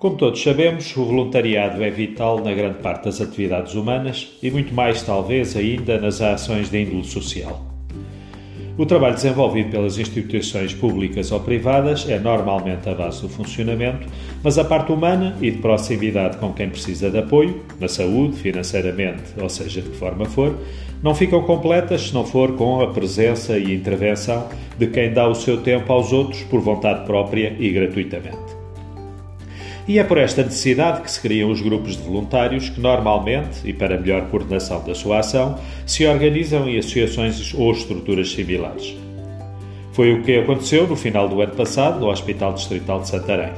Como todos sabemos, o voluntariado é vital na grande parte das atividades humanas e muito mais, talvez, ainda nas ações de índole social. O trabalho desenvolvido pelas instituições públicas ou privadas é normalmente a base do funcionamento, mas a parte humana e de proximidade com quem precisa de apoio, na saúde, financeiramente, ou seja, de que forma for, não ficam completas se não for com a presença e intervenção de quem dá o seu tempo aos outros por vontade própria e gratuitamente. E é por esta necessidade que se criam os grupos de voluntários que, normalmente, e para melhor coordenação da sua ação, se organizam em associações ou estruturas similares. Foi o que aconteceu no final do ano passado no Hospital Distrital de Santarém.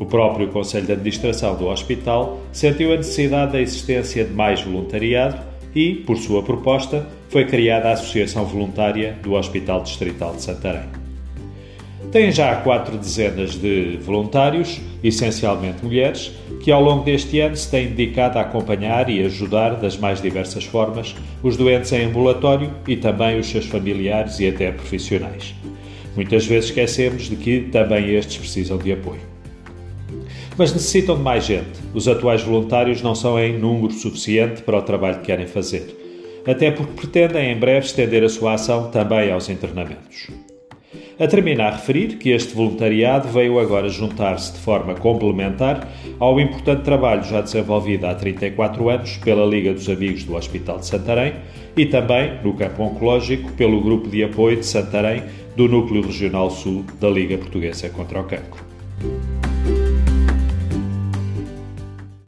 O próprio Conselho de Administração do hospital sentiu a necessidade da existência de mais voluntariado e, por sua proposta, foi criada a Associação Voluntária do Hospital Distrital de Santarém. Tem já quatro dezenas de voluntários, essencialmente mulheres, que ao longo deste ano se têm dedicado a acompanhar e ajudar das mais diversas formas os doentes em ambulatório e também os seus familiares e até profissionais. Muitas vezes esquecemos de que também estes precisam de apoio. Mas necessitam de mais gente. Os atuais voluntários não são em número suficiente para o trabalho que querem fazer, até porque pretendem em breve estender a sua ação também aos internamentos. A terminar a referir que este voluntariado veio agora juntar-se de forma complementar ao importante trabalho já desenvolvido há 34 anos pela Liga dos Amigos do Hospital de Santarém e também, no campo oncológico, pelo Grupo de Apoio de Santarém do Núcleo Regional Sul da Liga Portuguesa contra o Cancro.